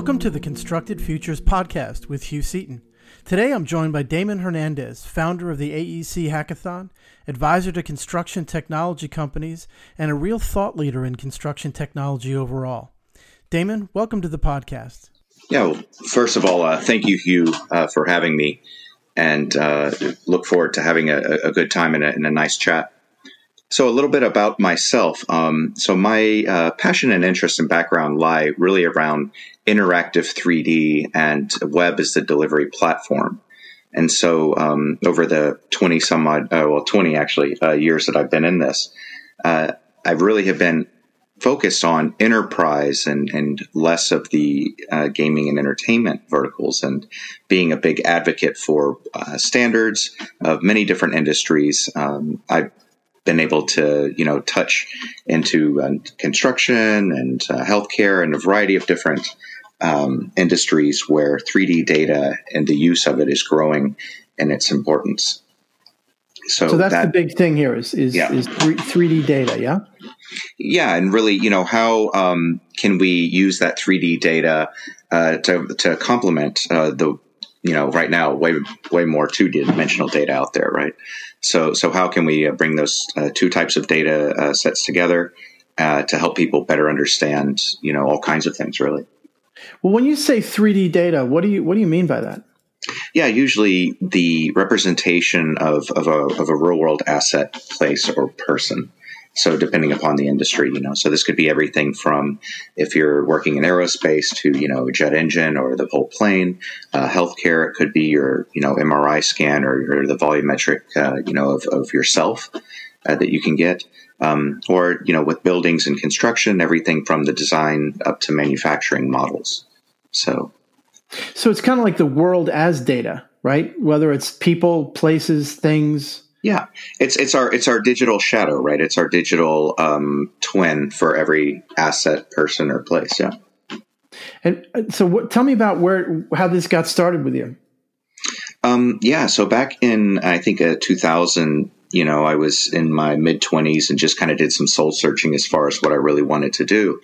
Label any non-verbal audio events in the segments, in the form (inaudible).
Welcome to the Constructed Futures podcast with Hugh Seaton. Today I'm joined by Damon Hernandez, founder of the AEC Hackathon, advisor to construction technology companies, and a real thought leader in construction technology overall. Damon, welcome to the podcast. Yeah, well, first of all, uh, thank you, Hugh, uh, for having me, and uh, look forward to having a, a good time and a, and a nice chat. So, a little bit about myself. Um, so, my uh, passion and interest and background lie really around interactive 3D and web is the delivery platform. And so, um, over the 20 some odd, uh, well, 20 actually uh, years that I've been in this, uh, I really have been focused on enterprise and, and less of the uh, gaming and entertainment verticals and being a big advocate for uh, standards of many different industries. Um, I've been able to, you know, touch into uh, construction and healthcare and a variety of different um, industries where 3D data and the use of it is growing in its importance. So, so that's that, the big thing here is is, yeah. is 3, d data, yeah. Yeah, and really, you know, how um, can we use that 3D data uh, to to complement uh, the you know right now way way more two dimensional data out there, right? So, so how can we uh, bring those uh, two types of data uh, sets together uh, to help people better understand, you know, all kinds of things, really? Well, when you say 3D data, what do you what do you mean by that? Yeah, usually the representation of, of, a, of a real world asset, place, or person. So depending upon the industry, you know, so this could be everything from if you're working in aerospace to you know a jet engine or the whole plane, uh, healthcare. It could be your you know MRI scan or, or the volumetric uh, you know of, of yourself uh, that you can get, um, or you know with buildings and construction, everything from the design up to manufacturing models. So, so it's kind of like the world as data, right? Whether it's people, places, things yeah, it's it's our it's our digital shadow, right? It's our digital um, twin for every asset, person, or place. Yeah. And uh, so, what, tell me about where how this got started with you. Um, yeah, so back in I think uh, 2000, you know, I was in my mid 20s and just kind of did some soul searching as far as what I really wanted to do,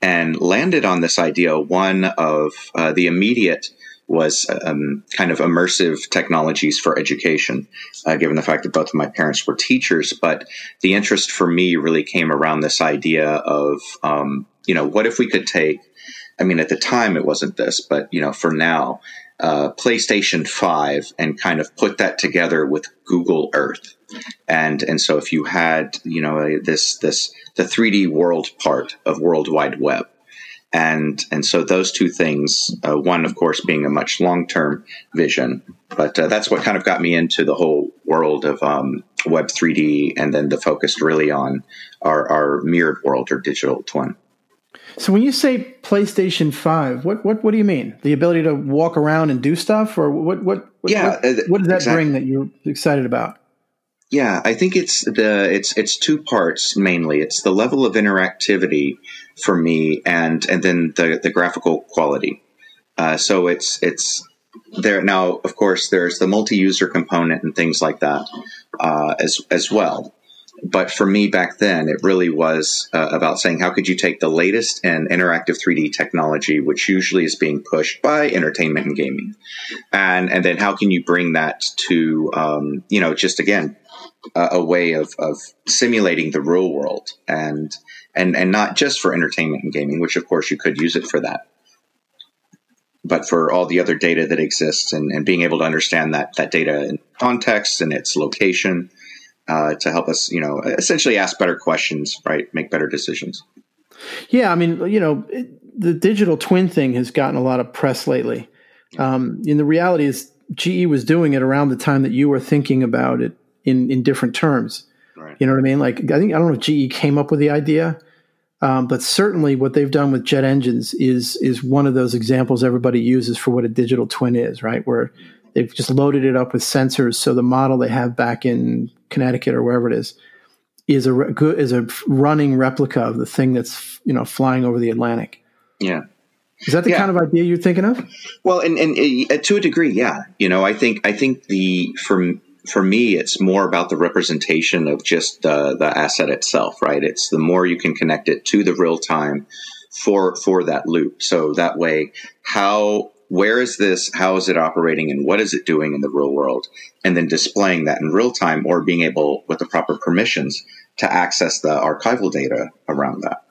and landed on this idea one of uh, the immediate was um, kind of immersive technologies for education, uh, given the fact that both of my parents were teachers. But the interest for me really came around this idea of, um, you know, what if we could take, I mean, at the time it wasn't this, but, you know, for now, uh, PlayStation 5 and kind of put that together with Google Earth. And, and so if you had, you know, this, this, the 3D world part of World Wide Web, and and so those two things uh, one of course being a much long term vision but uh, that's what kind of got me into the whole world of um, web 3d and then the focus really on our, our mirrored world or digital twin so when you say playstation 5 what, what what do you mean the ability to walk around and do stuff or what what, what yeah what, what does that exactly. bring that you're excited about yeah, I think it's the it's it's two parts mainly. It's the level of interactivity for me, and and then the the graphical quality. Uh, so it's it's there now. Of course, there's the multi-user component and things like that uh, as as well. But for me back then, it really was uh, about saying how could you take the latest in interactive 3D technology, which usually is being pushed by entertainment and gaming, and and then how can you bring that to um, you know just again a way of, of simulating the real world and and and not just for entertainment and gaming, which of course you could use it for that, but for all the other data that exists and, and being able to understand that that data in context and its location uh, to help us, you know, essentially ask better questions, right? Make better decisions. Yeah, I mean, you know, it, the digital twin thing has gotten a lot of press lately. Um, and the reality is, GE was doing it around the time that you were thinking about it in in different terms. Right. You know what I mean? Like I think I don't know if GE came up with the idea, um, but certainly what they've done with jet engines is is one of those examples everybody uses for what a digital twin is, right? Where they've just loaded it up with sensors, so the model they have back in Connecticut or wherever it is is a good is a running replica of the thing that's you know flying over the Atlantic. Yeah. Is that the yeah. kind of idea you're thinking of? Well, and, and uh, to a degree, yeah. You know, I think I think the from for me, it's more about the representation of just uh, the asset itself, right? It's the more you can connect it to the real time for for that loop. So that way, how where is this? How is it operating? And what is it doing in the real world? And then displaying that in real time or being able, with the proper permissions, to access the archival data around that.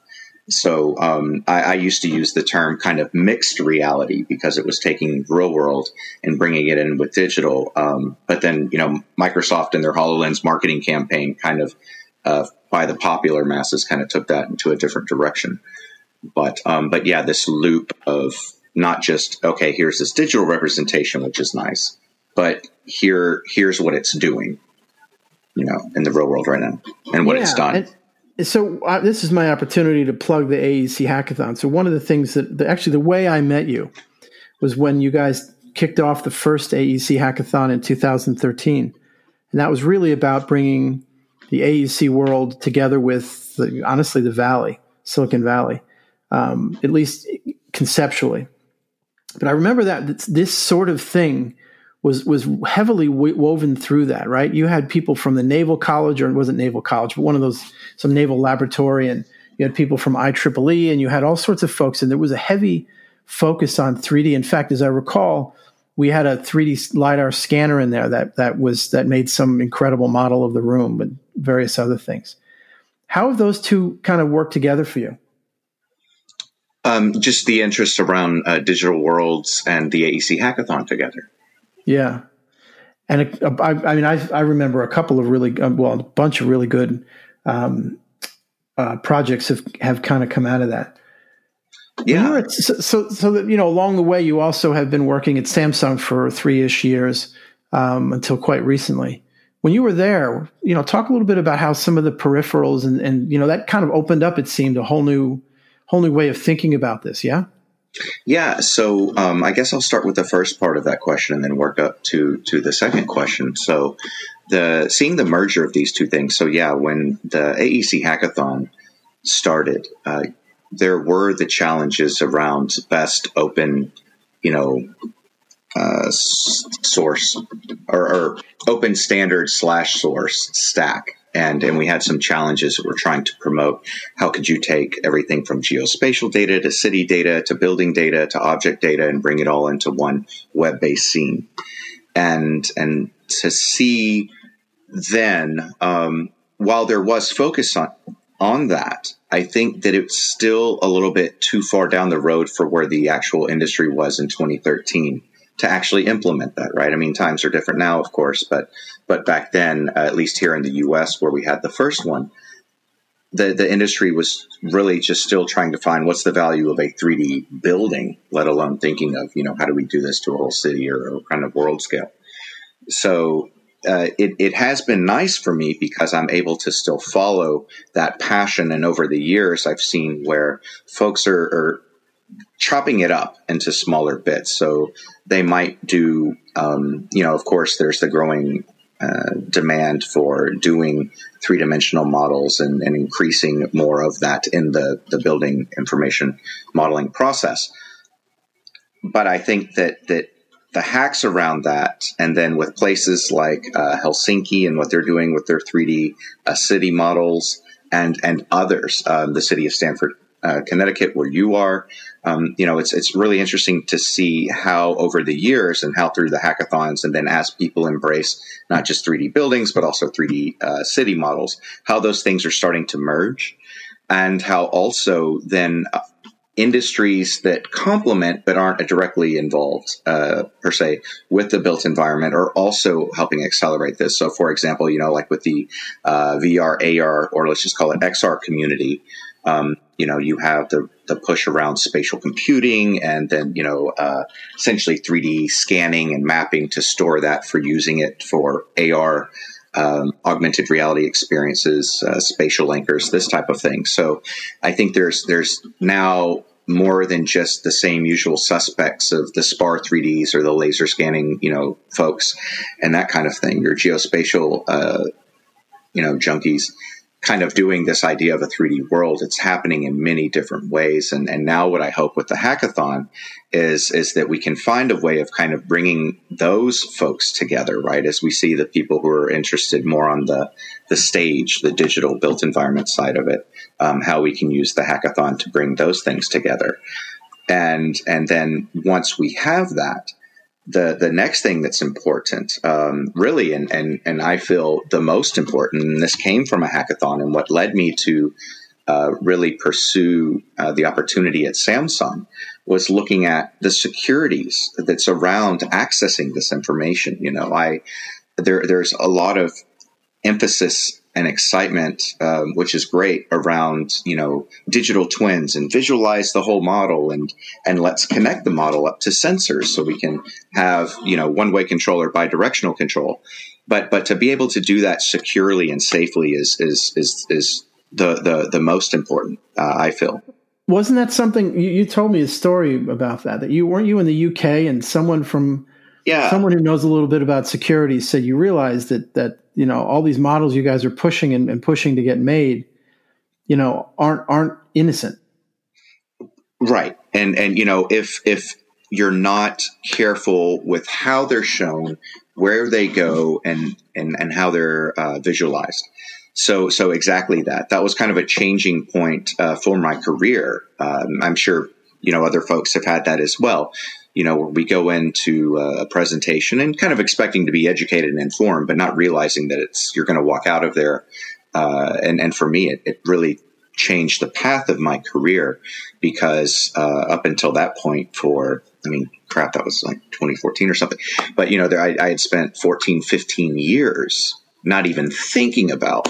So um, I, I, used to use the term kind of mixed reality because it was taking real world and bringing it in with digital. Um, but then, you know, Microsoft and their HoloLens marketing campaign kind of, uh, by the popular masses, kind of took that into a different direction. But um, but yeah, this loop of not just okay here's this digital representation which is nice but here here's what it's doing you know in the real world right now and what yeah, it's done. and so uh, this is my opportunity to plug the AEC hackathon. So one of the things that the, actually the way I met you was when you guys kicked off the first AEC hackathon in 2013 and that was really about bringing the AEC world together with the, honestly the valley Silicon Valley um, at least conceptually but I remember that this sort of thing was was heavily woven through that. Right, you had people from the Naval College, or it wasn't Naval College, but one of those some naval laboratory, and you had people from IEEE, and you had all sorts of folks, and there was a heavy focus on 3D. In fact, as I recall, we had a 3D lidar scanner in there that that was that made some incredible model of the room and various other things. How have those two kind of worked together for you? Um, just the interest around uh, digital worlds and the AEC hackathon together. Yeah. And I mean, I, I remember a couple of really, um, well, a bunch of really good um, uh, projects have, have kind of come out of that. Yeah. At, so, so, so that, you know, along the way, you also have been working at Samsung for three ish years um, until quite recently. When you were there, you know, talk a little bit about how some of the peripherals and, and, you know, that kind of opened up, it seemed, a whole new whole new way of thinking about this. Yeah. Yeah, so um, I guess I'll start with the first part of that question and then work up to to the second question. So, the seeing the merger of these two things. So, yeah, when the AEC hackathon started, uh, there were the challenges around best open, you know, uh, source or, or open standard slash source stack and and we had some challenges that we're trying to promote. How could you take everything from geospatial data to city data to building data to object data and bring it all into one web based scene? And and to see then, um, while there was focus on on that, I think that it's still a little bit too far down the road for where the actual industry was in 2013 to actually implement that, right? I mean, times are different now, of course, but but back then, uh, at least here in the U.S., where we had the first one, the the industry was really just still trying to find what's the value of a 3D building, let alone thinking of you know how do we do this to a whole city or, kind of world scale. So uh, it, it has been nice for me because I'm able to still follow that passion. And over the years, I've seen where folks are, are chopping it up into smaller bits. So they might do, um, you know, of course, there's the growing uh, demand for doing three dimensional models and, and, increasing more of that in the, the building information modeling process. But I think that, that the hacks around that, and then with places like uh, Helsinki and what they're doing with their 3D uh, city models and, and others, um, the city of Stamford, uh, Connecticut, where you are, um, you know, it's it's really interesting to see how over the years and how through the hackathons and then as people embrace not just 3D buildings but also 3D uh, city models, how those things are starting to merge, and how also then uh, industries that complement but aren't directly involved uh, per se with the built environment are also helping accelerate this. So, for example, you know, like with the uh, VR, AR, or let's just call it XR community. Um, you know, you have the, the push around spatial computing and then, you know, uh, essentially 3D scanning and mapping to store that for using it for AR, um, augmented reality experiences, uh, spatial anchors, this type of thing. So I think there's, there's now more than just the same usual suspects of the SPAR 3Ds or the laser scanning, you know, folks and that kind of thing. Your geospatial, uh, you know, junkies kind of doing this idea of a 3D world. It's happening in many different ways. And, and now what I hope with the hackathon is, is that we can find a way of kind of bringing those folks together, right? As we see the people who are interested more on the, the stage, the digital built environment side of it, um, how we can use the hackathon to bring those things together. And, and then once we have that, the the next thing that's important, um, really, and and and I feel the most important, and this came from a hackathon, and what led me to uh, really pursue uh, the opportunity at Samsung was looking at the securities that's around accessing this information. You know, I there there's a lot of emphasis and excitement, um, which is great around you know digital twins and visualize the whole model and and let's connect the model up to sensors so we can have you know one way control or bidirectional control. But but to be able to do that securely and safely is is is is the the the most important. Uh, I feel. Wasn't that something you, you told me a story about that? That you weren't you in the UK and someone from yeah. someone who knows a little bit about security said you realize that that you know all these models you guys are pushing and, and pushing to get made you know aren't aren't innocent. Right. And and you know if if you're not careful with how they're shown where they go and and and how they're uh, visualized. So so exactly that. That was kind of a changing point uh, for my career. Um, i'm sure you know other folks have had that as well you know, we go into a presentation and kind of expecting to be educated and informed, but not realizing that it's you're going to walk out of there. Uh, and and for me, it, it, really changed the path of my career because uh, up until that point, for I mean, crap, that was like 2014 or something. But you know, there, I, I had spent 14, 15 years not even thinking about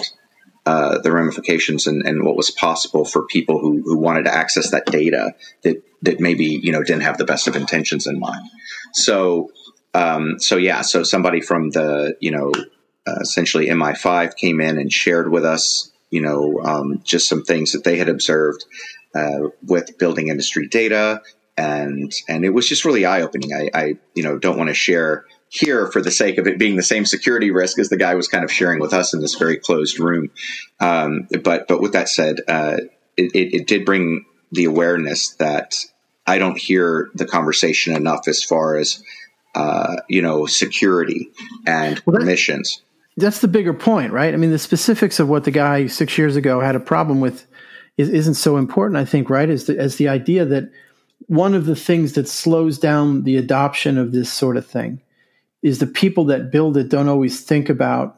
uh, the ramifications and, and, what was possible for people who, who wanted to access that data that that maybe you know didn't have the best of intentions in mind. So um, so yeah, so somebody from the you know uh, essentially MI5 came in and shared with us you know um, just some things that they had observed uh, with building industry data and and it was just really eye opening. I, I you know don't want to share here for the sake of it being the same security risk as the guy was kind of sharing with us in this very closed room. Um, but but with that said, uh, it, it, it, did bring the awareness that I don't hear the conversation enough as far as uh, you know security and well, permissions. That's the bigger point, right? I mean, the specifics of what the guy six years ago had a problem with is, not so important. I think, right? As the, as the idea that one of the things that slows down the adoption of this sort of thing is the people that build it don't always think about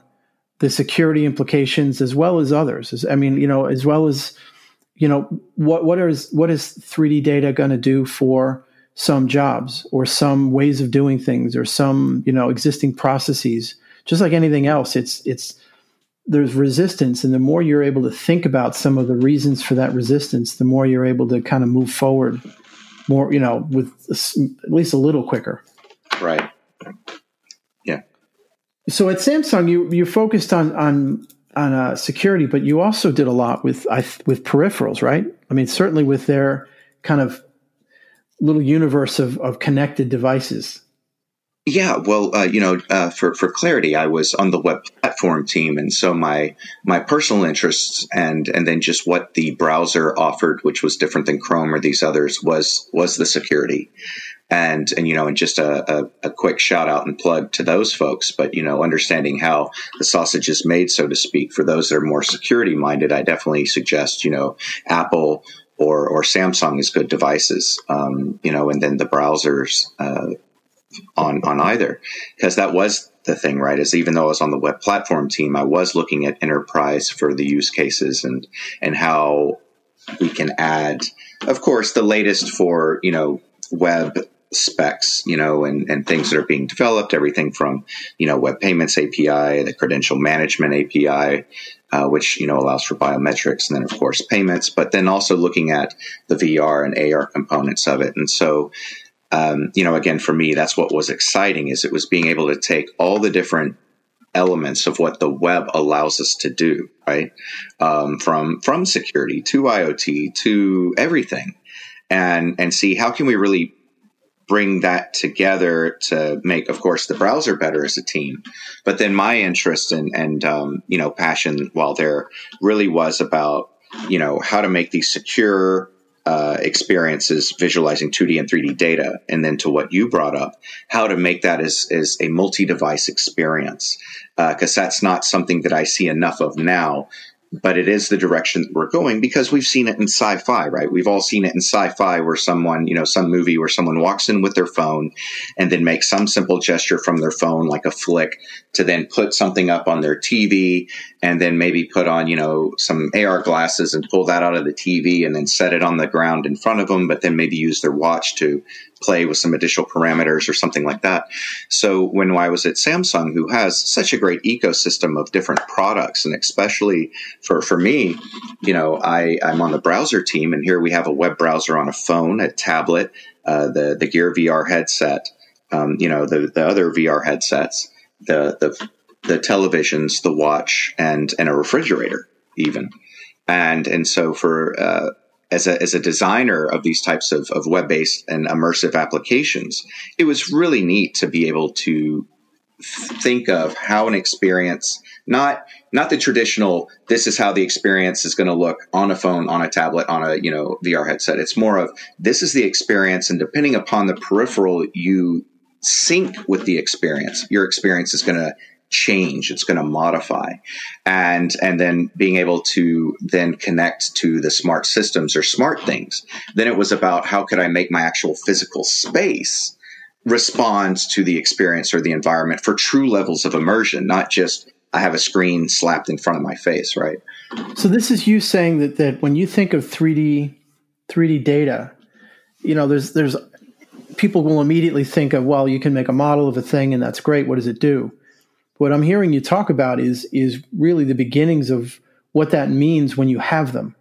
the security implications as well as others. I mean, you know, as well as you know, what what is what is 3D data going to do for some jobs or some ways of doing things or some you know existing processes? Just like anything else, it's it's there's resistance, and the more you're able to think about some of the reasons for that resistance, the more you're able to kind of move forward more, you know, with at least a little quicker. Right. Yeah. So at Samsung, you you focused on on on uh, security, but you also did a lot with I, with peripherals, right? I mean, certainly with their kind of little universe of, of connected devices. Yeah, well, uh, you know, uh, for for clarity, I was on the web platform team, and so my my personal interests and and then just what the browser offered, which was different than Chrome or these others, was was the security. And and you know and just a, a, a, quick shout out and plug to those folks but you know understanding how the sausage is made so to speak for those that are more security minded i definitely suggest you know apple or or samsung is good devices um, you know and then the browsers uh, on on either because that was the thing right is even though i was on the web platform team i was looking at enterprise for the use cases and and how we can add of course the latest for you know web specs, you know, and, and things that are being developed, everything from, you know, web payments API, the credential management API, uh, which, you know, allows for biometrics and then of course payments, but then also looking at the VR and AR components of it. And so, um, you know, again, for me, that's what was exciting is it was being able to take all the different elements of what the web allows us to do, right? Um, from, from security to IoT to everything and, and see how can we really bring that together to make, of course, the browser better as a team. But then my interest and, and um, you know, passion while there really was about, you know, how to make these secure uh, experiences visualizing 2D and 3D data. And then to what you brought up, how to make that as, as a multi device experience. Because uh, that's not something that I see enough of now but it is the direction that we're going because we've seen it in sci-fi, right? We've all seen it in sci-fi where someone, you know, some movie where someone walks in with their phone and then makes some simple gesture from their phone, like a flick, to then put something up on their TV and then maybe put on, you know, some AR glasses and pull that out of the TV and then set it on the ground in front of them, but then maybe use their watch to play with some additional parameters or something like that. So when I was at Samsung, who has such a great ecosystem of different products, and especially for, for me, you know, I, I'm on the browser team, and here we have a web browser on a phone, a tablet, uh, the the Gear VR headset, um, you know, the the other VR headsets, the the the televisions, the watch, and and a refrigerator even. And and so for uh, as a, as a designer of these types of, of web based and immersive applications, it was really neat to be able to think of how an experience not not the traditional this is how the experience is going to look on a phone on a tablet on a you know VR headset it's more of this is the experience and depending upon the peripheral you sync with the experience. Your experience is going to change it's going to modify. And and then being able to then connect to the smart systems or smart things. Then it was about how could i make my actual physical space respond to the experience or the environment for true levels of immersion not just i have a screen slapped in front of my face right? So this is you saying that that when you think of 3d 3d data you know there's there's people will immediately think of well you can make a model of a thing and that's great what does it do what I'm hearing you talk about is is really the beginnings of what that means when you have them.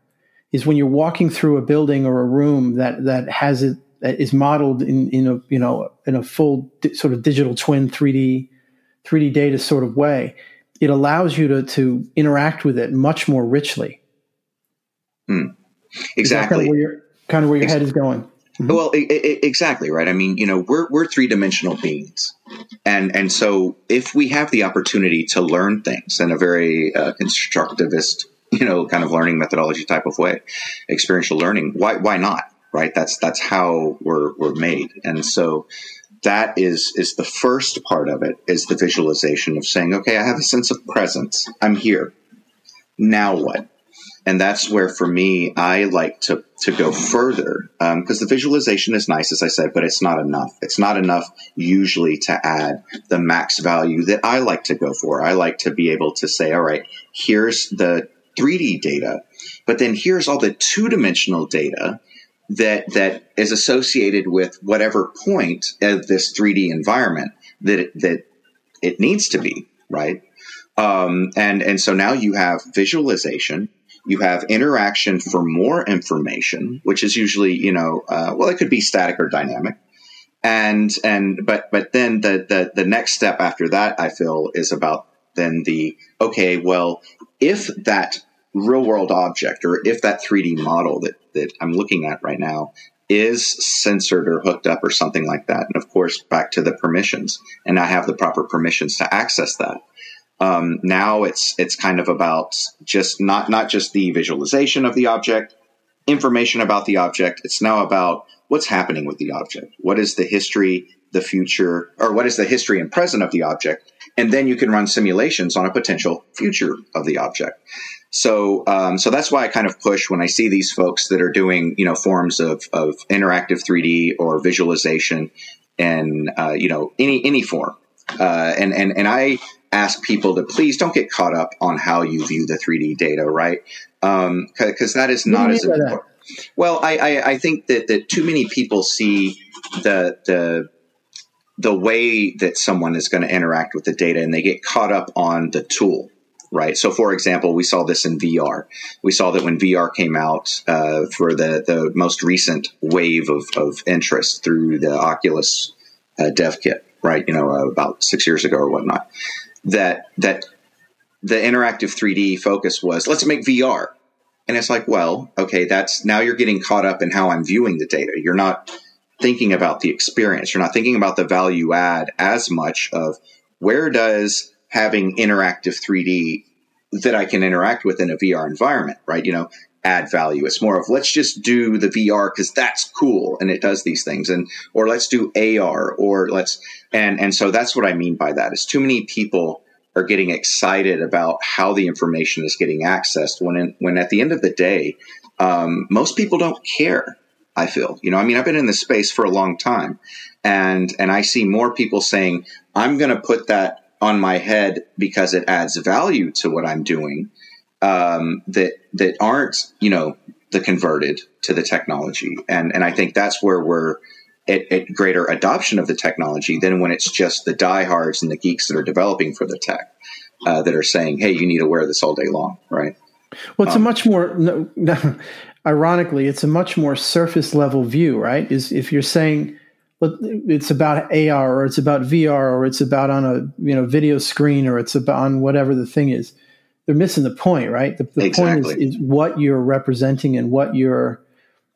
Is when you're walking through a building or a room that that has it that is modeled in in a you know in a full di- sort of digital twin 3D 3D data sort of way. It allows you to to interact with it much more richly. Hmm. Exactly. Kind of where, your, kind of where your head is going. Mm-hmm. Well, it, it, exactly right. I mean, you know, we're we're three dimensional beings, and and so if we have the opportunity to learn things in a very uh, constructivist, you know, kind of learning methodology type of way, experiential learning, why why not? Right. That's that's how we're we're made, and so that is is the first part of it is the visualization of saying, okay, I have a sense of presence. I'm here. Now what? And that's where for me i like to to go further because um, the visualization is nice as i said but it's not enough. It's not enough usually to add the max value that i like to go for. I like to be able to say all right here's the 3d data but then here's all the two-dimensional data that that is associated with whatever point of this 3d environment that it, that it needs to be right? Um, and and so now you have visualization you have interaction for more information, which is usually, you know, uh, well, it could be static or dynamic. And, and, but, but then the, the, the next step after that, I feel is about then the, okay, well, if that real world object or if that 3D model that, that I'm looking at right now is censored or hooked up or something like that. And of course, back to the permissions and I have the proper permissions to access that. Um, now it's it's kind of about just not not just the visualization of the object, information about the object. It's now about what's happening with the object. What is the history, the future, or what is the history and present of the object? And then you can run simulations on a potential future of the object. So, um, so that's why I kind of push when I see these folks that are doing, you know, forms of, of interactive 3D or visualization, and uh, you know, any any form. Uh, and and and I ask people to please don't get caught up on how you view the 3D data, right? Because um, that is not as important. Well, I, I, I, think that, that too many people see the the the way that someone is going to interact with the data, and they get caught up on the tool, right? So, for example, we saw this in VR. We saw that when VR came out uh, for the the most recent wave of, of interest through the Oculus uh, Dev Kit, right? You know, uh, about six years ago or whatnot that that the interactive 3D focus was let's make VR. And it's like, well, okay, that's now you're getting caught up in how I'm viewing the data. You're not thinking about the experience. You're not thinking about the value add as much of where does having interactive 3D that I can interact with in a VR environment, right? You know, add value. It's more of let's just do the VR because that's cool and it does these things, and or let's do AR or let's and and so that's what I mean by that. Is too many people are getting excited about how the information is getting accessed when in, when at the end of the day, um, most people don't care. I feel, you know, I mean, I've been in this space for a long time, and and I see more people saying, "I'm going to put that on my head because it adds value to what I'm doing." Um, that that aren't, you know, the converted to the technology, and and I think that's where we're at, at, greater adoption of the technology than when it's just the diehards and the geeks that are developing for the tech uh, that are saying, "Hey, you need to wear this all day long," right? Well, it's um, a much more. No, no, (laughs) ironically, it's a much more surface level view, right? Is if you're saying it's about AR or it's about VR or it's about on a you know video screen or it's about on whatever the thing is, they're missing the point, right? The, the exactly. point is, is what you're representing and what you're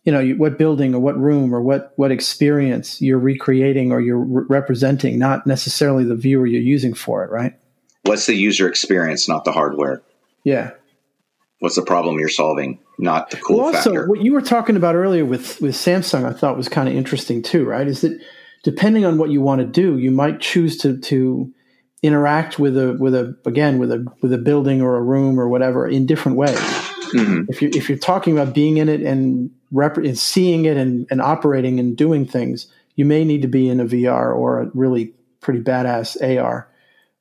you know what building or what room or what what experience you're recreating or you're re- representing not necessarily the viewer you're using for it right what's the user experience not the hardware yeah what's the problem you're solving not the cool well, also factor. what you were talking about earlier with with samsung i thought was kind of interesting too right is that depending on what you want to do you might choose to to interact with a with a again with a with a building or a room or whatever in different ways mm-hmm. if you if you're talking about being in it and rep- seeing it and, and operating and doing things, you may need to be in a VR or a really pretty badass AR.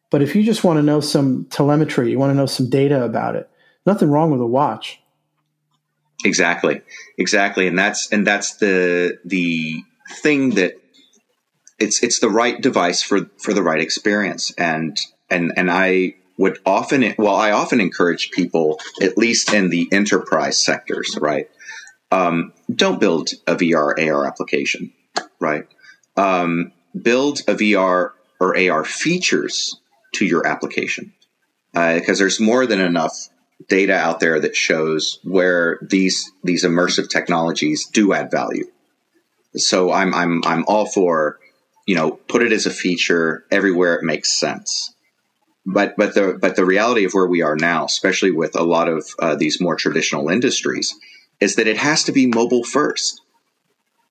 But if you just want to know some telemetry, you want to know some data about it, nothing wrong with a watch. Exactly, exactly, and that's and that's the the thing that it's it's the right device for for the right experience, and and and I would often well I often encourage people at least in the enterprise sectors, right? um, don't build a VR AR application, right? Um, build a VR or AR features to your application because uh, there's more than enough data out there that shows where these these immersive technologies do add value. So I'm I'm I'm all for you know put it as a feature everywhere it makes sense. But but the but the reality of where we are now, especially with a lot of uh, these more traditional industries, is that it has to be mobile first.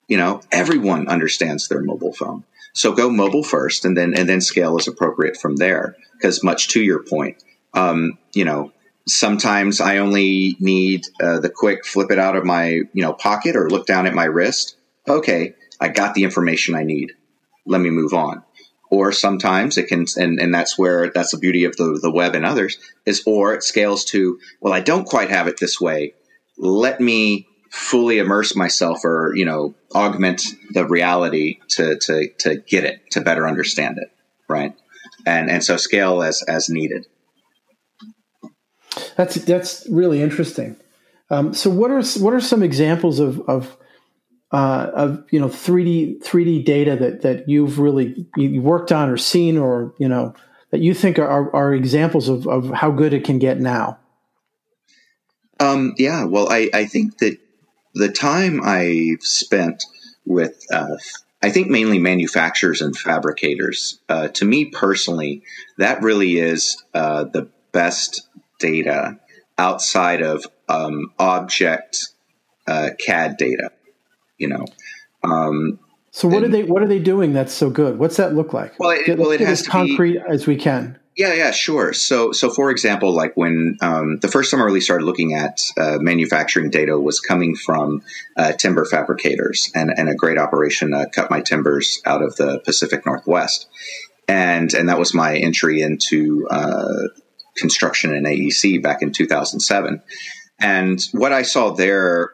You know, everyone understands their mobile phone. So go mobile first and then and then scale as appropriate from there. Because much to your point, um, you know, sometimes I only need uh, the quick flip it out of my you know pocket or look down at my wrist. Okay, I got the information I need. Let me move on. Or sometimes it can, and, and that's where that's the beauty of the, the web and others is, or it scales to, well, I don't quite have it this way. Let me fully immerse myself or you know augment the reality to to to get it to better understand it right? And and so scale as as needed. That's that's really interesting. Um, so what are what are some examples of of uh, of you know 3D 3D data that that you've really you worked on or seen or you know that you think are, are examples of, of how good it can get now um, yeah, well, I, I think that the time I've spent with, uh, I think mainly manufacturers and fabricators, uh, to me personally, that really is uh, the best data outside of um, object uh, CAD data. You know. Um, so what and, are they what are they doing that's so good? What's that look like? Well, it, well, it has as concrete be, as we can. Yeah, yeah, sure. So, so for example, like when um, the first time I really started looking at uh, manufacturing data was coming from uh, timber fabricators and, and a great operation uh, cut my timbers out of the Pacific Northwest, and and that was my entry into uh, construction and AEC back in 2007. And what I saw there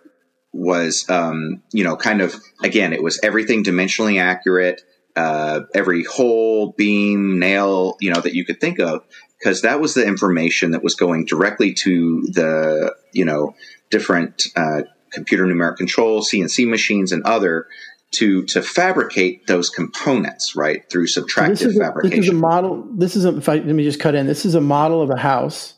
was, um, you know, kind of again, it was everything dimensionally accurate uh, every hole, beam, nail, you know, that you could think of, because that was the information that was going directly to the, you know, different uh, computer numeric control, CNC machines, and other to to fabricate those components, right, through subtractive so this fabrication. A, this is a model. This is a. If I, let me just cut in. This is a model of a house,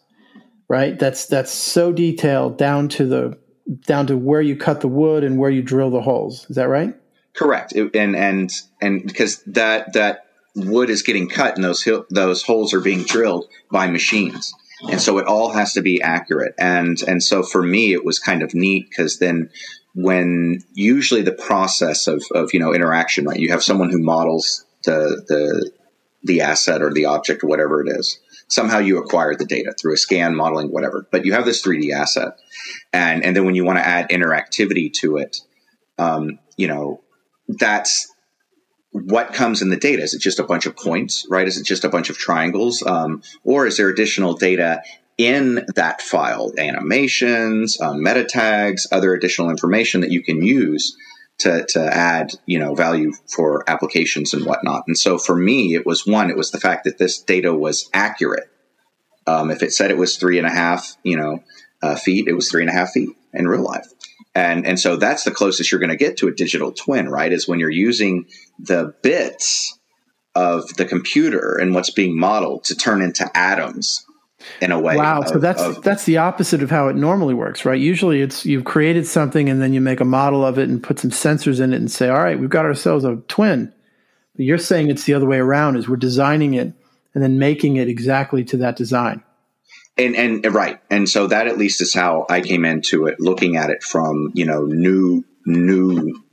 right? That's that's so detailed down to the down to where you cut the wood and where you drill the holes. Is that right? Correct, it, and and and because that that wood is getting cut and those those holes are being drilled by machines, and so it all has to be accurate. And and so for me, it was kind of neat because then when usually the process of of you know interaction, right? You have someone who models the the the asset or the object or whatever it is. Somehow you acquire the data through a scan, modeling, whatever. But you have this 3D asset, and and then when you want to add interactivity to it, um, you know, that's what comes in the data. Is it just a bunch of points, right? Is it just a bunch of triangles, um, or is there additional data in that file, animations, um, meta tags, other additional information that you can use to, to add, you know, value for applications and whatnot. And so for me, it was one, it was the fact that this data was accurate. Um, if it said it was three and a half, you know, uh, feet, it was three and a half feet in real life. And, and so that's the closest you're going to get to a digital twin, right? Is when you're using the bits of the computer and what's being modeled to turn into atoms in a way. Wow. Of, so that's of, that's the opposite of how it normally works, right? Usually it's you've created something and then you make a model of it and put some sensors in it and say, all right, we've got ourselves a twin. But you're saying it's the other way around is we're designing it and then making it exactly to that design. And, and right. And so that at least is how I came into it, looking at it from, you know, new, new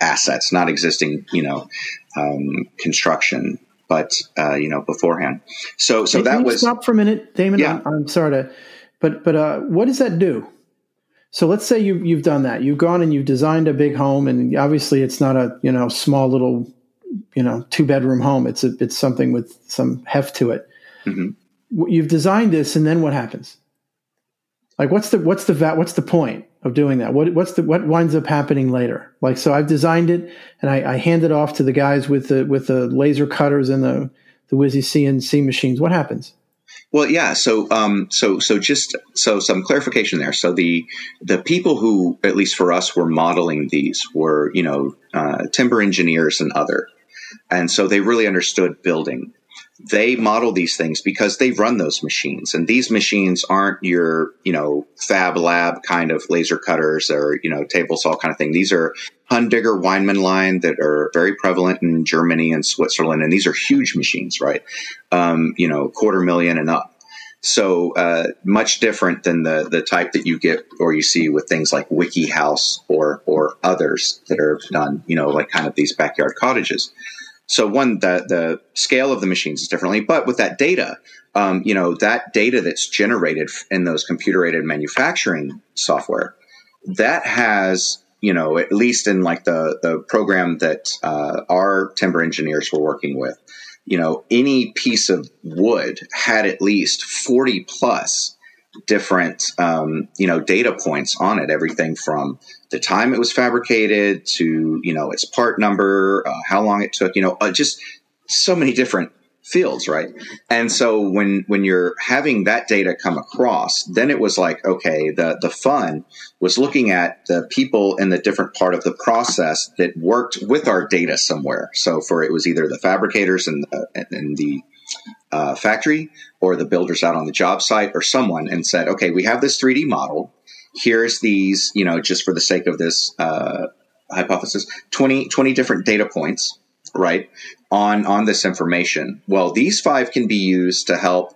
assets, not existing, you know, um, construction but uh, you know beforehand. So so hey, that was stop for a minute, Damon. Yeah. I'm, I'm sorry to, but but uh, what does that do? So let's say you you've done that. You've gone and you've designed a big home, and obviously it's not a you know small little you know two bedroom home. It's a it's something with some heft to it. Mm-hmm. You've designed this, and then what happens? Like what's the what's the what's the point? Of doing that? What what's the what winds up happening later? Like so, I've designed it and I, I hand it off to the guys with the with the laser cutters and the the Whizzy CNC machines. What happens? Well, yeah. So, um, so, so just so some clarification there. So the the people who, at least for us, were modeling these were you know uh, timber engineers and other, and so they really understood building they model these things because they run those machines. And these machines aren't your you know fab lab kind of laser cutters or you know table saw kind of thing. These are Hundegger Weinmann line that are very prevalent in Germany and Switzerland. And these are huge machines right? Um, you know quarter million and up. So uh, much different than the the type that you get or you see with things like WikiHouse or or others that are done you know like kind of these backyard cottages so one, the the scale of the machines is differently, but with that data, um, you know, that data that's generated in those computer aided manufacturing software, that has you know at least in like the the program that uh, our timber engineers were working with, you know, any piece of wood had at least forty plus different um, you know data points on it. Everything from the time it was fabricated to you know its part number uh, how long it took you know uh, just so many different fields right? And so when when you're having that data come across then it was like okay the the fun was looking at the people in the different part of the process that worked with our data somewhere. So for it was either the fabricators and, uh, and the uh, factory or the builders out on the job site or someone and said, okay, we have this 3D model. Here's these, you know, just for the sake of this uh, hypothesis, 20, 20 different data points, right, on, on this information. Well, these five can be used to help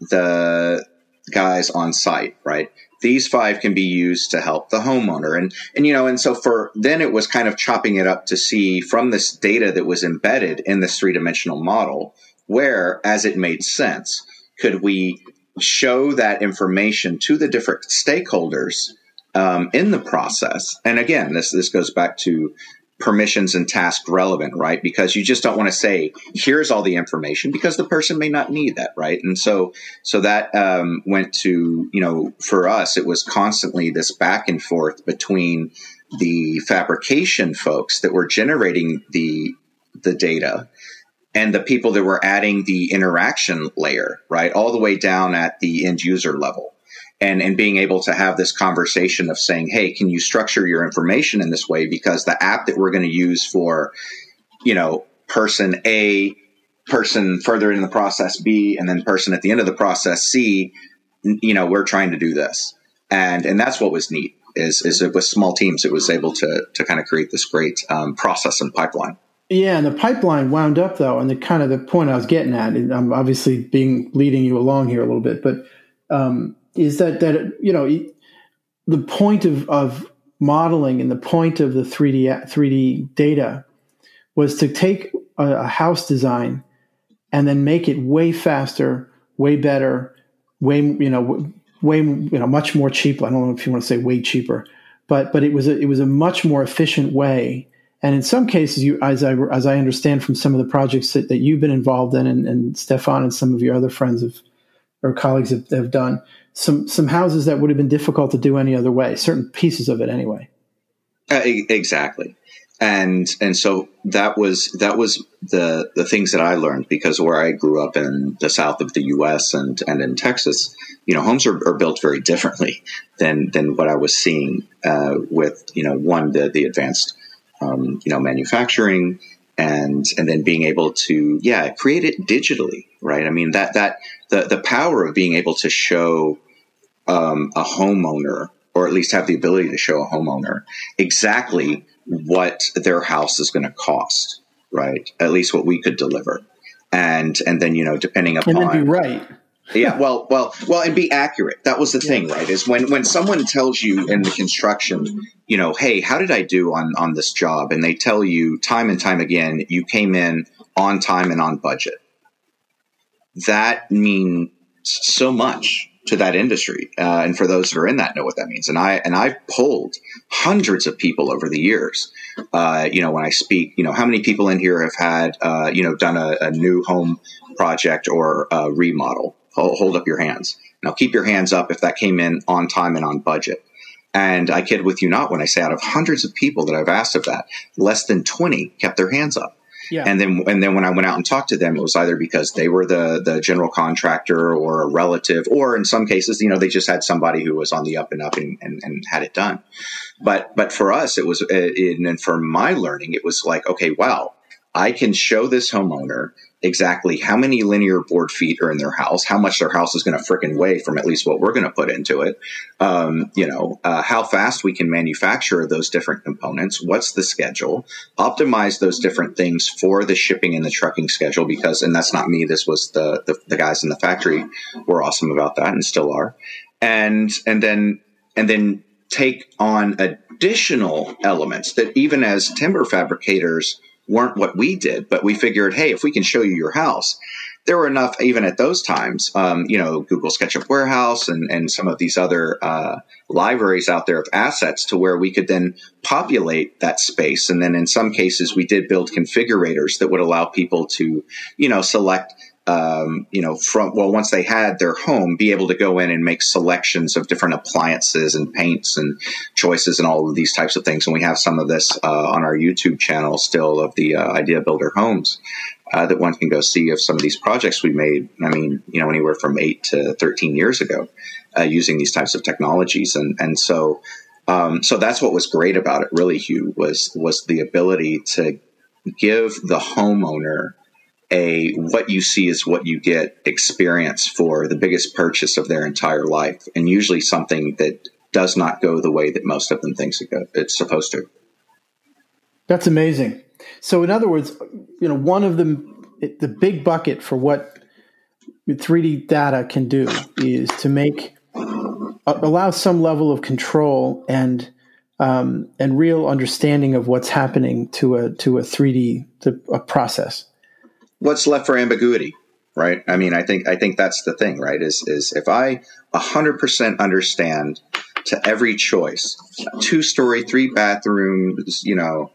the guys on site, right? These five can be used to help the homeowner. And, and, you know, and so for then it was kind of chopping it up to see from this data that was embedded in this three dimensional model where, as it made sense, could we show that information to the different stakeholders um, in the process? And again, this this goes back to permissions and task relevant, right? Because you just don't want to say, here's all the information because the person may not need that, right? And so, so that um, went to, you know, for us, it was constantly this back and forth between the fabrication folks that were generating the the data and the people that were adding the interaction layer, right, all the way down at the end user level. And, and being able to have this conversation of saying, hey, can you structure your information in this way? Because the app that we're going to use for, you know, person A, person further in the process B, and then person at the end of the process C, you know, we're trying to do this. And, and that's what was neat is is with small teams it was able to to kind of create this great um, process and pipeline. Yeah, and the pipeline wound up though, and the kind of the point I was getting at, and I'm obviously being leading you along here a little bit, but um, is that that you know the point of of modeling and the point of the 3D 3D data was to take a, a house design and then make it way faster, way better, way you know way you know much more cheap. I don't know if you want to say way cheaper, but but it was a, it was a much more efficient way. And in some cases, you as I as I understand from some of the projects that, that you've been involved in, and, and Stefan and some of your other friends have or colleagues have, have done some some houses that would have been difficult to do any other way. Certain pieces of it, anyway. Uh, exactly and and so that was that was the the things that I learned because where I grew up in the south of the U.S. and and in Texas, you know, homes are, are built very differently than than what I was seeing uh, with you know one the the advanced um, you know manufacturing and and then being able to yeah create it digitally right. I mean that that the the power of being able to show um, a homeowner or at least have the ability to show a homeowner exactly what their house is going to cost, right? At least what we could deliver, and and then you know depending upon and then be right. Yeah, (laughs) well, well, well, and be accurate. That was the thing, right? Is when when someone tells you in the construction, you know, hey, how did I do on on this job? And they tell you time and time again, you came in on time and on budget. That means so much to that industry. Uh, and for those who are in that know what that means. And I and I've pulled hundreds of people over the years. Uh, you know, when I speak, you know, how many people in here have had uh, you know done a, a, new home project or a remodel? Hold, hold up your hands. Now keep your hands up if that came in on time and on budget. And I kid with you not when I say out of hundreds of people that I've asked of that, less than 20 kept their hands up. Yeah. And then and then when I went out and talked to them, it was either because they were the the general contractor or a relative, or in some cases, you know, they just had somebody who was on the up and up and, and, and had it done. But but for us, it was and for my learning, it was like, okay, wow, I can show this homeowner exactly how many linear board feet are in their house, how much their house is going to fricking weigh from at least what we're going to put into it. Um, you know, uh, how fast we can manufacture those different components. What's the schedule? Optimize those different things for the shipping and the trucking schedule because, and that's not me. This was the, the, the guys in the factory were awesome about that and still are. And, and then, and then take on additional elements that even as timber fabricators, weren't what we did, but we figured, hey, if we can show you your house, there were enough even at those times, um, you know, Google SketchUp Warehouse and, and some of these other uh, libraries out there of assets to where we could then populate that space. And then in some cases, we did build configurators that would allow people to, you know, select um, you know, from well, once they had their home, be able to go in and make selections of different appliances and paints and choices and all of these types of things. And we have some of this uh, on our YouTube channel still of the uh, Idea Builder Homes uh, that one can go see of some of these projects we made. I mean, you know, anywhere from eight to thirteen years ago, uh, using these types of technologies, and and so. Um, so that's what was great about it, really, Hugh, was was the ability to give the homeowner a what you see is what you get experience for the biggest purchase of their entire life, and usually something that does not go the way that most of them thinks it go, it's supposed to. That's amazing. So, in other words, you know, one of the the big bucket for what 3D data can do is to make allow some level of control and um, and real understanding of what's happening to a to a 3D to a process what's left for ambiguity, right? I mean, I think I think that's the thing, right? Is is if I hundred percent understand to every choice, two story, three bathrooms, you know,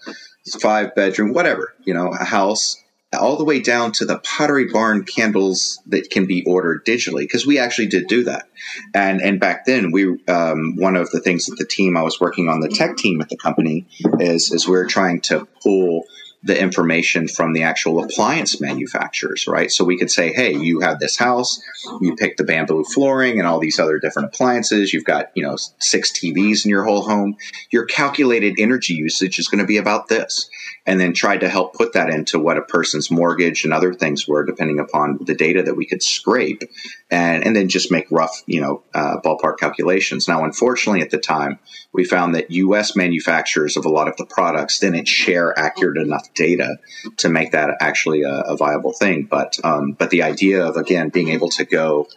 five bedroom, whatever, you know, a house, all the way down to the pottery barn candles that can be ordered digitally because we actually did do that and and back then we um, one of the things that the team i was working on the tech team at the company is is we we're trying to pull the information from the actual appliance manufacturers, right? So we could say, hey, you have this house, you pick the bamboo flooring and all these other different appliances. You've got, you know, six TVs in your whole home. Your calculated energy usage is going to be about this. And then try to help put that into what a person's mortgage and other things were, depending upon the data that we could scrape and, and then just make rough, you know, uh, ballpark calculations. Now, unfortunately, at the time, we found that U.S. manufacturers of a lot of the products didn't share accurate enough data to make that actually a, a viable thing. But um, but the idea of again being able to go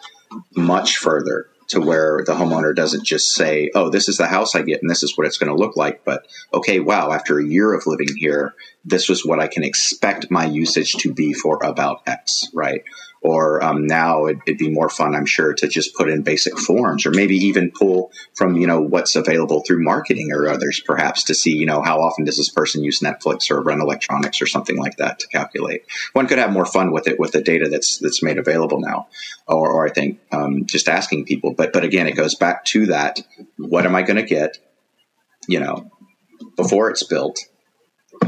much further to where the homeowner doesn't just say, "Oh, this is the house I get, and this is what it's going to look like," but okay, wow, after a year of living here, this was what I can expect my usage to be for about X, right? Or um, now it, would be more fun, I'm sure, to just put in basic forms, or maybe even pull from you know what's available through marketing or others, perhaps to see you know how often does this person use Netflix or run electronics or something like that to calculate. One could have more fun with it with the data that's that's made available now, or, or I think um, just asking people. But but again, it goes back to that: what am I going to get? You know, before it's built.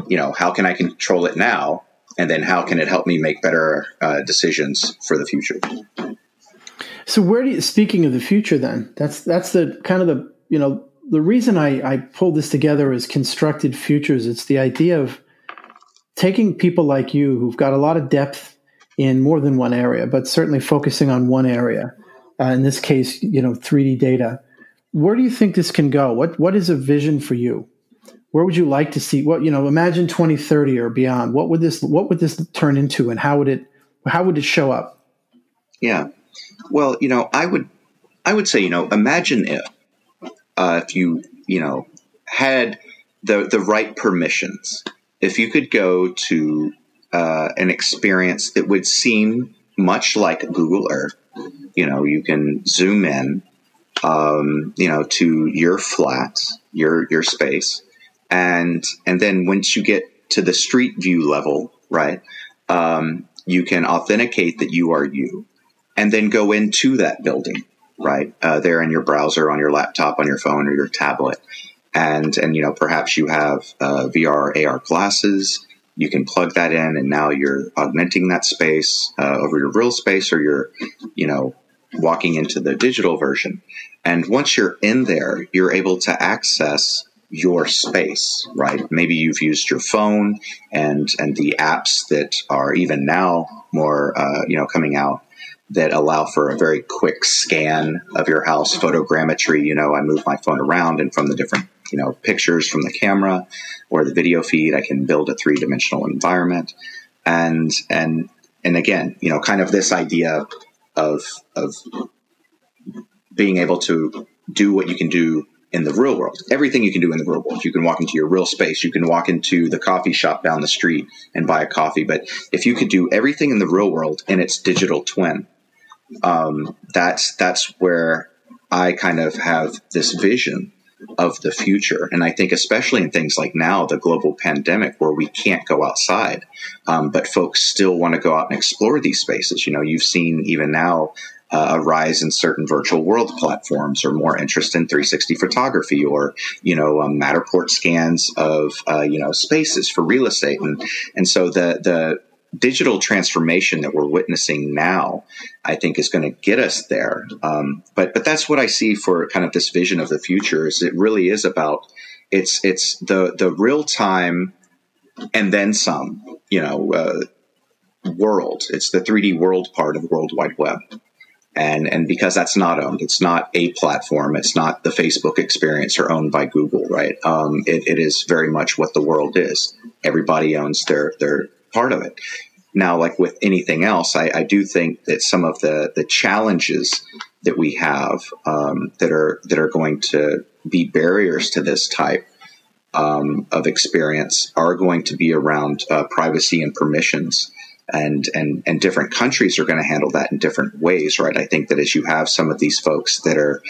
You know, how can I control it now? And then how can it help me make better uh, decisions for the future? So where do you speaking of the future then that's that's the kind of the you know the reason i i pulled this together is constructed futures. It's the idea of taking people like you who've got a lot of depth in more than one area but certainly focusing on one area uh, in this case you know 3d data. Where do you think this can go? What what is a vision for you where would you like to see what you know imagine 2030 or beyond. What would this what would this turn into and how would it how would it show up? Yeah. Well you know i would i would say you know imagine if uh, if you you know had the the right permissions. If you could go to uh, an experience that would seem much like google earth you know you can zoom in um, you know to your flat your your space and and then once you get to the street view level, right, um, you can authenticate that you are you, and then go into that building, right, uh, there in your browser, on your laptop, on your phone, or your tablet, and and you know perhaps you have uh, VR AR glasses. You can plug that in, and now you're augmenting that space uh, over your real space, or you're, you know, walking into the digital version. And once you're in there, you're able to access your space, right? Maybe you've used your phone and and the apps that are even now more uh, you know coming out that allow for a very quick scan of your house photogrammetry. You know, I move my phone around and from the different you know pictures from the camera or the video feed, I can build a three dimensional environment. And and and again, you know, kind of this idea of of being able to do what you can do in the real world. Everything you can do in the real world. You can walk into your real space. You can walk into the coffee shop down the street and buy a coffee. But if you could do everything in the real world in its digital twin, um, that's that's where I kind of have this vision of the future. And I think, especially in things like now, the global pandemic, where we can't go outside, um, but folks still want to go out and explore these spaces. You know, you've seen even now uh, a rise in certain virtual world platforms or more interest in 360 photography or you know um, Matterport scans of uh, you know spaces for real estate and and so the the digital transformation that we're witnessing now I think is going to get us there. Um, but but that's what I see for kind of this vision of the future is it really is about it's it's the the real time and then some you know uh, world. It's the 3D world part of the World Wide Web. And and because that's not owned it's not a platform it's not the facebook experience or owned by google right? Um, it, it is very much what the world is. Everybody owns their their part of it now like with anything else i, I do think that some of the the challenges that we have um, that are that are going to be barriers to this type um, of experience are going to be around uh, privacy and permissions. And and and different countries are going to handle that in different ways right? I think that as you have some of these folks that are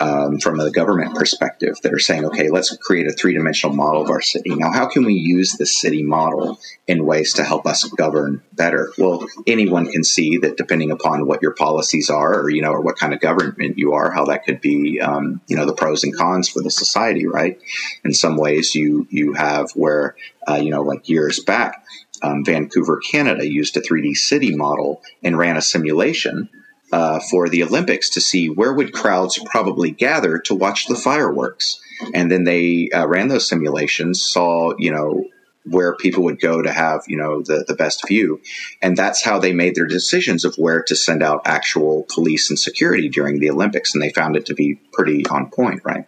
um, from a government perspective that are saying, okay, let's create a three dimensional model of our city. Now, how can we use the city model in ways to help us govern better? Well, anyone can see that depending upon what your policies are, or you know, or what kind of government you are, how that could be, um, you know, the pros and cons for the society, right? In some ways, you you have where, uh, you know, like years back, um, Vancouver, Canada, used a 3D city model and ran a simulation uh, for the Olympics to see where would crowds probably gather to watch the fireworks. And then they uh, ran those simulations, saw you know where people would go to have you know the, the best view. And that's how they made their decisions of where to send out actual police and security during the olympics and they found it to be pretty on point right?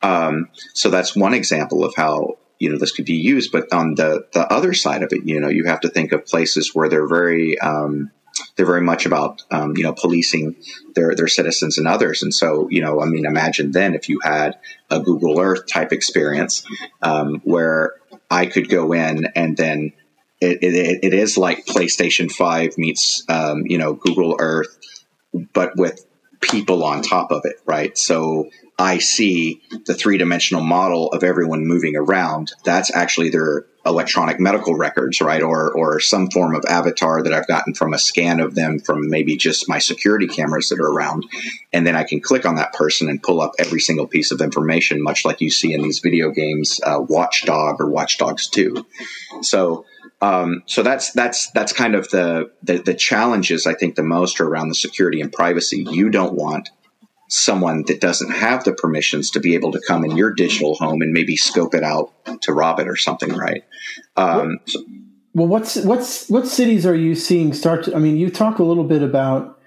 Um, so that's one example of how you know this could be used. But on the the other side of it you know you have to think of places where they're very um, they're very much about um, you know policing their their citizens and others. And so you know, I mean, imagine then if you had a Google Earth type experience um, where I could go in and then it, it, it is like PlayStation Five meets um, you know Google Earth, but with people on top of it, right? So I see the three dimensional model of everyone moving around. That's actually their electronic medical records, right? Or, or some form of avatar that I've gotten from a scan of them from maybe just my security cameras that are around. And then I can click on that person and pull up every single piece of information, much like you see in these video games, uh, Watchdog or Watch Dogs 2. So, um, so that's that's that's kind of the, the the challenges I think the most are around the security and privacy. You don't want someone that doesn't have the permissions to be able to come in your digital home and maybe scope it out to rob it or something, right? Um, so, well, what's what's what cities are you seeing start? To, I mean, you talk a little bit about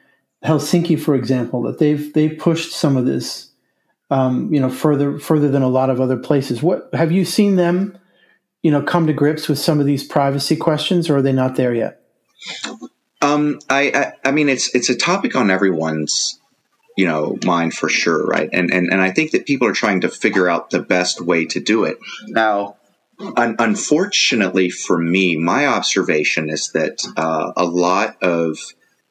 Helsinki, for example, that they've they've pushed some of this, um, you know, further further than a lot of other places. What have you seen them, you know, come to grips with some of these privacy questions, or are they not there yet? Um, I, I, I mean, it's it's a topic on everyone's you know mind for sure right? And and and i think that people are trying to figure out the best way to do it. Now un- unfortunately for me my observation is that uh, a lot of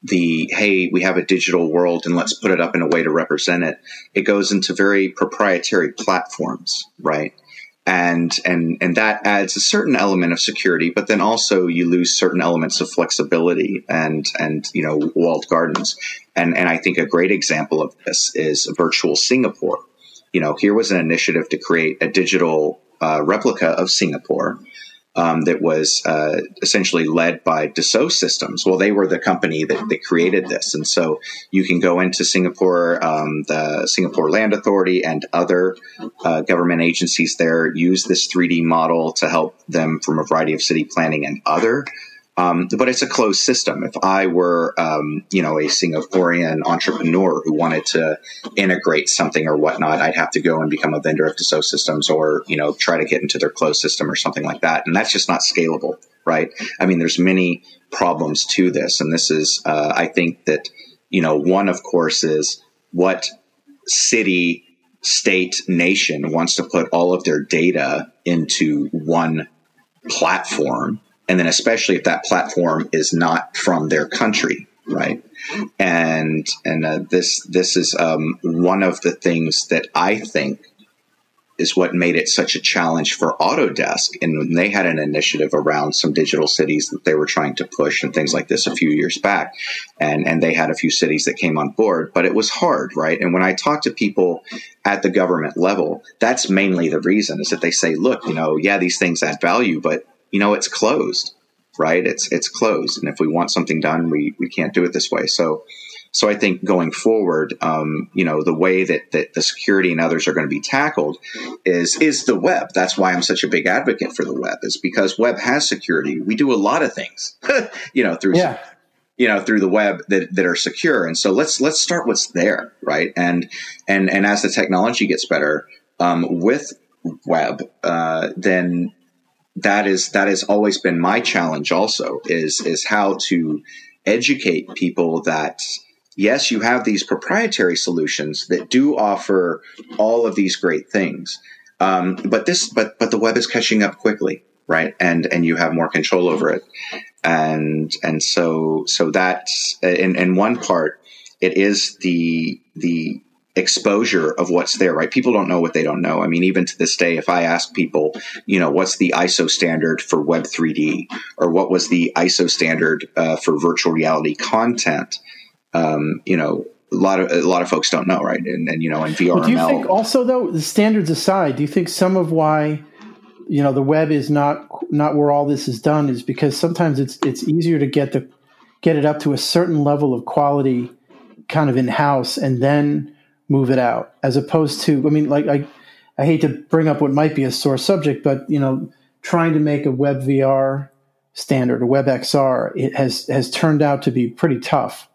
the hey we have a digital world and let's put it up in a way to represent it it goes into very proprietary platforms right and and and that adds a certain element of security but then also you lose certain elements of flexibility and and you know walled gardens. And and I think a great example of this is virtual Singapore. You know here was an initiative to create a digital uh, replica of Singapore um, that was uh, essentially led by Dassault Systems. Well, they were the company that, that created this, and so you can go into Singapore, um, the Singapore Land Authority, and other uh, government agencies there use this 3D model to help them from a variety of city planning and other um, but it's a closed system. If I were, um, you know, a Singaporean entrepreneur who wanted to integrate something or whatnot, I'd have to go and become a vendor of Dassault Systems or, you know, try to get into their closed system or something like that. And that's just not scalable, right? I mean, there's many problems to this. And this is, uh, I think that, you know, one, of course, is what city, state, nation wants to put all of their data into one platform and then especially if that platform is not from their country right? And and uh, this this is um, one of the things that i think is what made it such a challenge for autodesk. And when they had an initiative around some digital cities that they were trying to push and things like this a few years back. And and they had a few cities that came on board but it was hard right? And when i talk to people at the government level that's mainly the reason is that they say look you know yeah these things add value but you know, it's closed, right? It's it's closed, and if we want something done, we we can't do it this way. So, so I think going forward, um, you know, the way that that the security and others are going to be tackled is is the web. That's why I'm such a big advocate for the web, is because web has security. We do a lot of things, (laughs) you know, through. Yeah. You know, through the web that, that are secure, and so let's let's start what's there, right? And and and as the technology gets better, um, with web, uh, then that is that has always been my challenge also is is how to educate people that yes you have these proprietary solutions that do offer all of these great things. Um, but this but but the web is catching up quickly right? And and you have more control over it. And and so so that in in one part it is the the exposure of what's there, right? People don't know what they don't know. I mean, even to this day, if I ask people, you know, what's the ISO standard for Web 3D or what was the ISO standard uh, for virtual reality content, um, you know, a lot of a lot of folks don't know, right? And, and you know, in VR, well, do you think also though the standards aside, do you think some of why you know the web is not not where all this is done is because sometimes it's it's easier to get the get it up to a certain level of quality kind of in house and then move it out as opposed to i mean like i i hate to bring up what might be a sore subject but you know trying to make a web vr standard a web xr it has has turned out to be pretty tough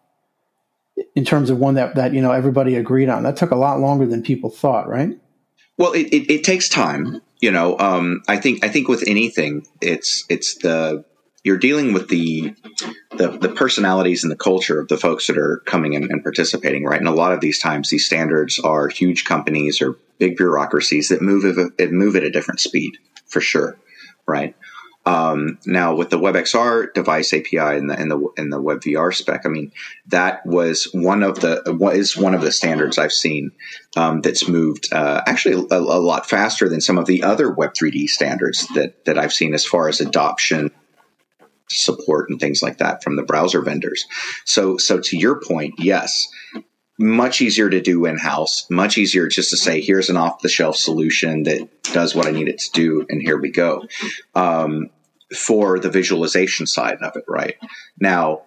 in terms of one that that you know everybody agreed on. That took a lot longer than people thought right? Well it, it, it takes time you know um, i think i think with anything it's it's the you're dealing with the, the, the personalities and the culture of the folks that are coming in and participating, right? And a lot of these times, these standards are huge companies or big bureaucracies that move at, move at a different speed, for sure, right? Um, now with the WebXR device API and the and the and the WebVR spec, I mean that was one of the what is one of the standards I've seen um, that's moved uh, actually a, a, lot faster than some of the other Web 3D standards that that I've seen as far as adoption support and things like that from the browser vendors. So, so to your point, yes, much easier to do in house, much easier just to say, here's an off the shelf solution that does what I need it to do, and here we go. Um, for the visualization side of it, right? Now,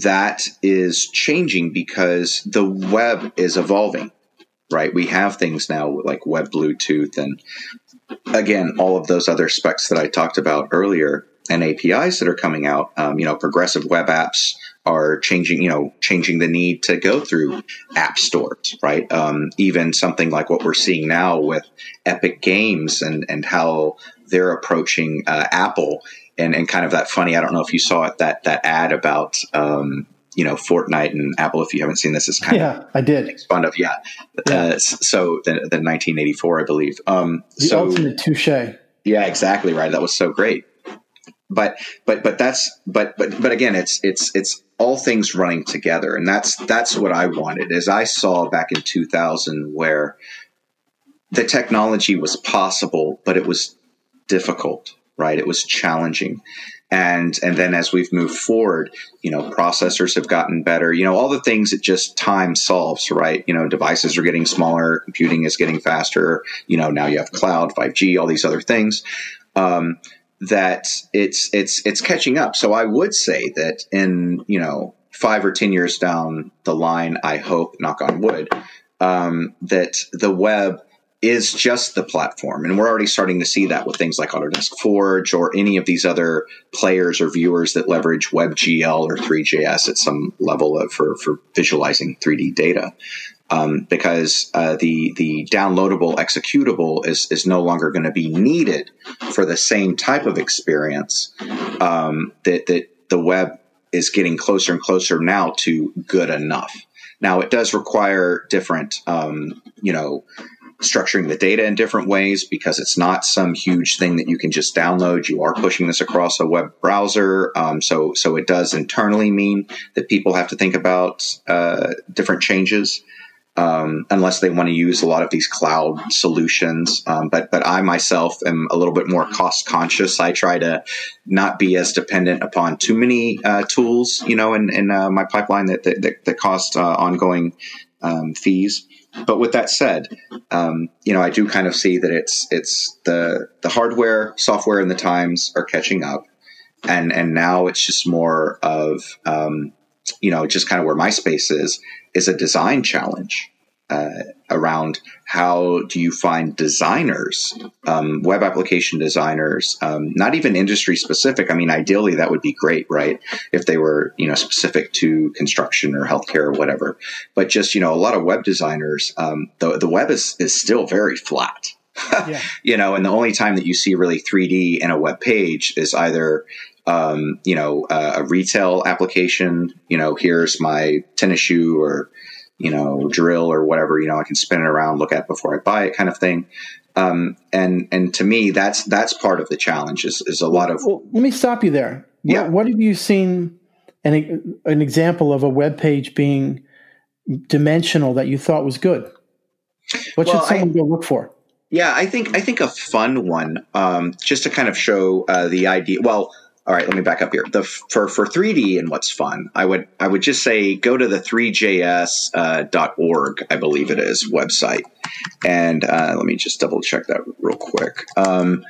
that is changing because the web is evolving, right? We have things now like Web Bluetooth and again, all of those other specs that I talked about earlier and APIs that are coming out. Um, you know, progressive web apps are changing, you know, changing the need to go through app stores, right? Um, even something like what we're seeing now with Epic Games and, and how they're approaching uh, Apple and, and kind of that funny, I don't know if you saw it, that, that ad about, um, you know, Fortnite and Apple. If you haven't seen this, is kind yeah, of I did fun of yeah. yeah. Uh, so the, the 1984, I believe. Um, the so, ultimate touche. Yeah, exactly right. That was so great but but but that's but but but again it's it's it's all things running together. And that's that's what i wanted. As i saw back in 2000 where the technology was possible but it was difficult right? It was challenging. And and then as we've moved forward you know processors have gotten better you know all the things that just time solves right? You know devices are getting smaller computing is getting faster you know now you have cloud 5g all these other things. Um, that it's it's it's catching up. So I would say that in you know five or ten years down the line, I hope, knock on wood, um, that the web is just the platform, and we're already starting to see that with things like Autodesk Forge or any of these other players or viewers that leverage WebGL or Three.js at some level of, for for visualizing 3D data um, because uh, the the downloadable executable is is no longer going to be needed for the same type of experience um, that that the web is getting closer and closer now to good enough. Now it does require different, um, you know, structuring the data in different ways because it's not some huge thing that you can just download. You are pushing this across a web browser, um, so so it does internally mean that people have to think about uh, different changes um, unless they want to use a lot of these cloud solutions. Um, but but I myself am a little bit more cost conscious. I try to not be as dependent upon too many uh, tools, you know, in, in uh, my pipeline that that, that cost uh, ongoing um, fees. But with that said, um, you know, I do kind of see that it's it's the the hardware, software, and the times are catching up, and and now it's just more of um, you know just kind of where my space is is a design challenge uh, around how do you find designers, um, web application designers, um, not even industry specific. I mean, ideally that would be great, right? If they were, you know, specific to construction or healthcare or whatever. But just, you know, a lot of web designers, um, the, the web is, is still very flat. (laughs) yeah. You know, and the only time that you see really 3D in a web page is either um, you know, uh, a retail application, you know, here's my tennis shoe or, you know, drill or whatever, you know, I can spin it around, look at before I buy it kind of thing. Um, and, and to me, that's, that's part of the challenge is, is a lot of. Well, let me stop you there. Yeah. What, what have you seen an, an example of a web page being dimensional that you thought was good? What well, should someone I, go look for? Yeah, I think I think a fun one, um, just to kind of show uh, the idea. Well, all right, let me back up here. The for for 3D and what's fun, I would I would just say go to the threejs.org, uh, I believe it is website, and uh, let me just double check that real quick. Um,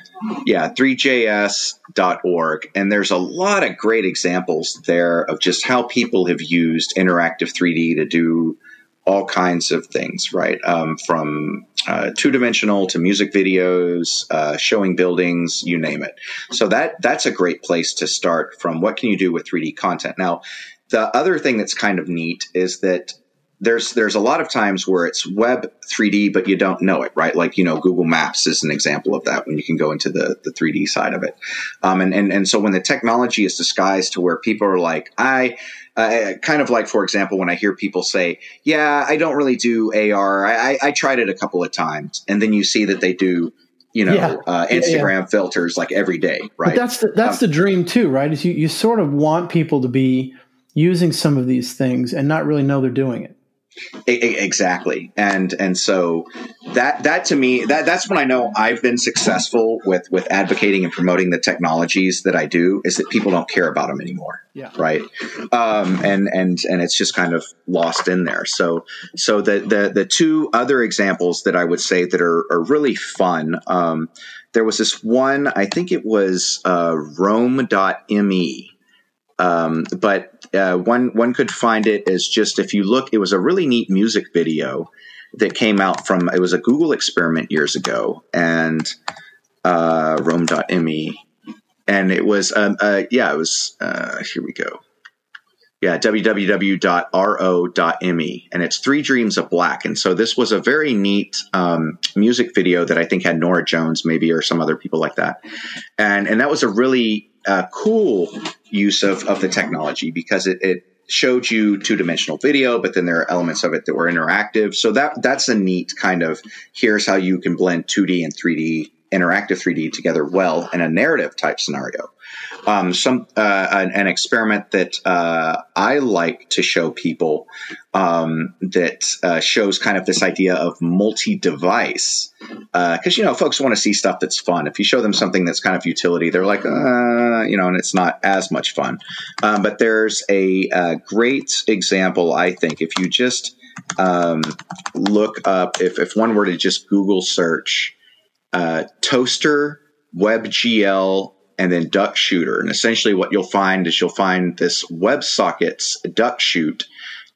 yeah, threejs.org, and there's a lot of great examples there of just how people have used interactive 3D to do all kinds of things, right? Um, from uh, two dimensional to music videos, uh, showing buildings, you name it. So that that's a great place to start. From what can you do with 3D content? Now, the other thing that's kind of neat is that there's there's a lot of times where it's web 3D, but you don't know it, right? Like you know, Google Maps is an example of that when you can go into the the 3D side of it. Um, and and and so when the technology is disguised to where people are like, I uh, kind of like, for example, when I hear people say, "Yeah, I don't really do AR. I, I, I tried it a couple of times," and then you see that they do you know, yeah. uh, Instagram yeah. filters like every day, right? But that's the, that's um, the dream too, right? Is you, you sort of want people to be using some of these things and not really know they're doing it. Exactly, and and so that that to me that that's when I know I've been successful with with advocating and promoting the technologies that I do is that people don't care about them anymore. Yeah. Right. Um, and and and it's just kind of lost in there. So so the the the two other examples that I would say that are are really fun. Um, there was this one. I think it was uh, Rome.me um, but uh, one one could find it as just if you look, it was a really neat music video that came out from it was a Google experiment years ago, and uh, Rome.me, and it was um, uh, yeah, it was uh, here we go. Yeah, www.ro.me, and it's Three Dreams of Black. And so this was a very neat um, music video that I think had Norah Jones, maybe, or some other people like that. And and that was a really uh, cool use of, of the technology because it, it showed you two dimensional video, but then there are elements of it that were interactive. So that that's a neat kind of here's how you can blend 2D and 3D interactive 3D together well in a narrative type scenario. Um, some uh, an, an, experiment that uh, I like to show people um, that uh, shows kind of this idea of multi-device because uh, you know folks want to see stuff that's fun. If you show them something that's kind of utility, they're like, uh, you know, and it's not as much fun. Um, but there's a, a, great example, I think, if you just um, look up, if if one were to just Google search uh, toaster, WebGL, and then duck shooter. And essentially, what you'll find is you'll find this WebSockets duck shoot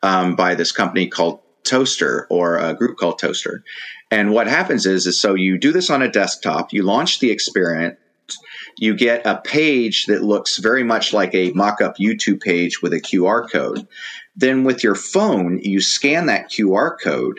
um, by this company called Toaster or a group called Toaster. And what happens is, is so you do this on a desktop, you launch the experiment, you get a page that looks very much like a mock-up YouTube page with a QR code. Then with your phone, you scan that QR code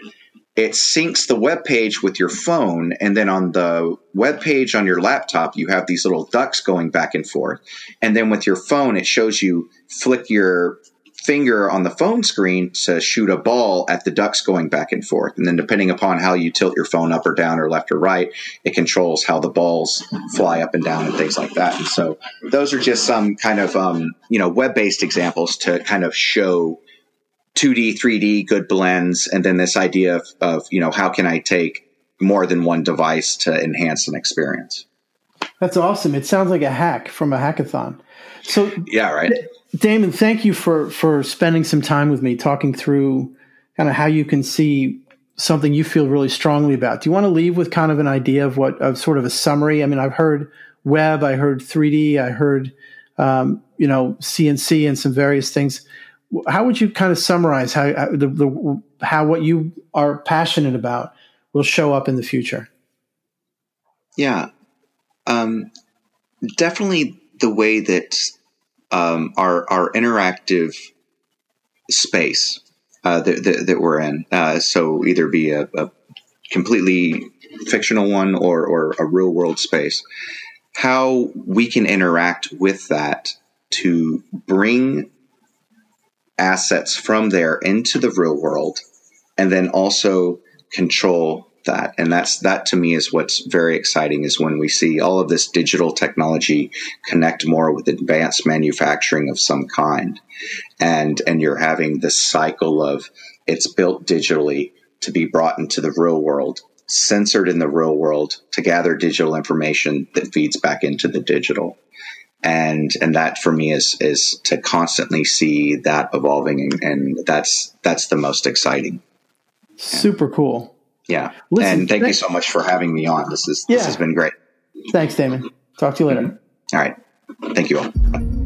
it syncs the web page with your phone and then on the web page on your laptop you have these little ducks going back and forth. And then with your phone it shows you flick your finger on the phone screen to shoot a ball at the ducks going back and forth. And then depending upon how you tilt your phone up or down or left or right it controls how the balls fly up and down and things like that. And so those are just some kind of um, you know web-based examples to kind of show 2D, 3D, good blends, and then this idea of, of, you know, how can I take more than one device to enhance an experience? That's awesome. It sounds like a hack from a hackathon. So yeah, right. Damon, thank you for for spending some time with me talking through kind of how you can see something you feel really strongly about. Do you want to leave with kind of an idea of what of sort of a summary? I mean, I've heard web, I heard 3D, I heard um, you know CNC and some various things how would you kind of summarize how, how the, the, how what you are passionate about will show up in the future? Yeah, um, definitely the way that um, our our interactive space uh, that, that, that, we're in. Uh, so either be a, a, completely fictional one or, or a real world space. How we can interact with that to bring assets from there into the real world and then also control that and that's that to me is what's very exciting is when we see all of this digital technology connect more with advanced manufacturing of some kind and and you're having this cycle of it's built digitally to be brought into the real world, censored in the real world to gather digital information that feeds back into the digital. And and that for me is is to constantly see that evolving and, and that's that's the most exciting. Super cool. Yeah. Listen, and thank th- you so much for having me on. This is yeah. this has been great. Thanks, Damon. Talk to you later. All right. Thank you all.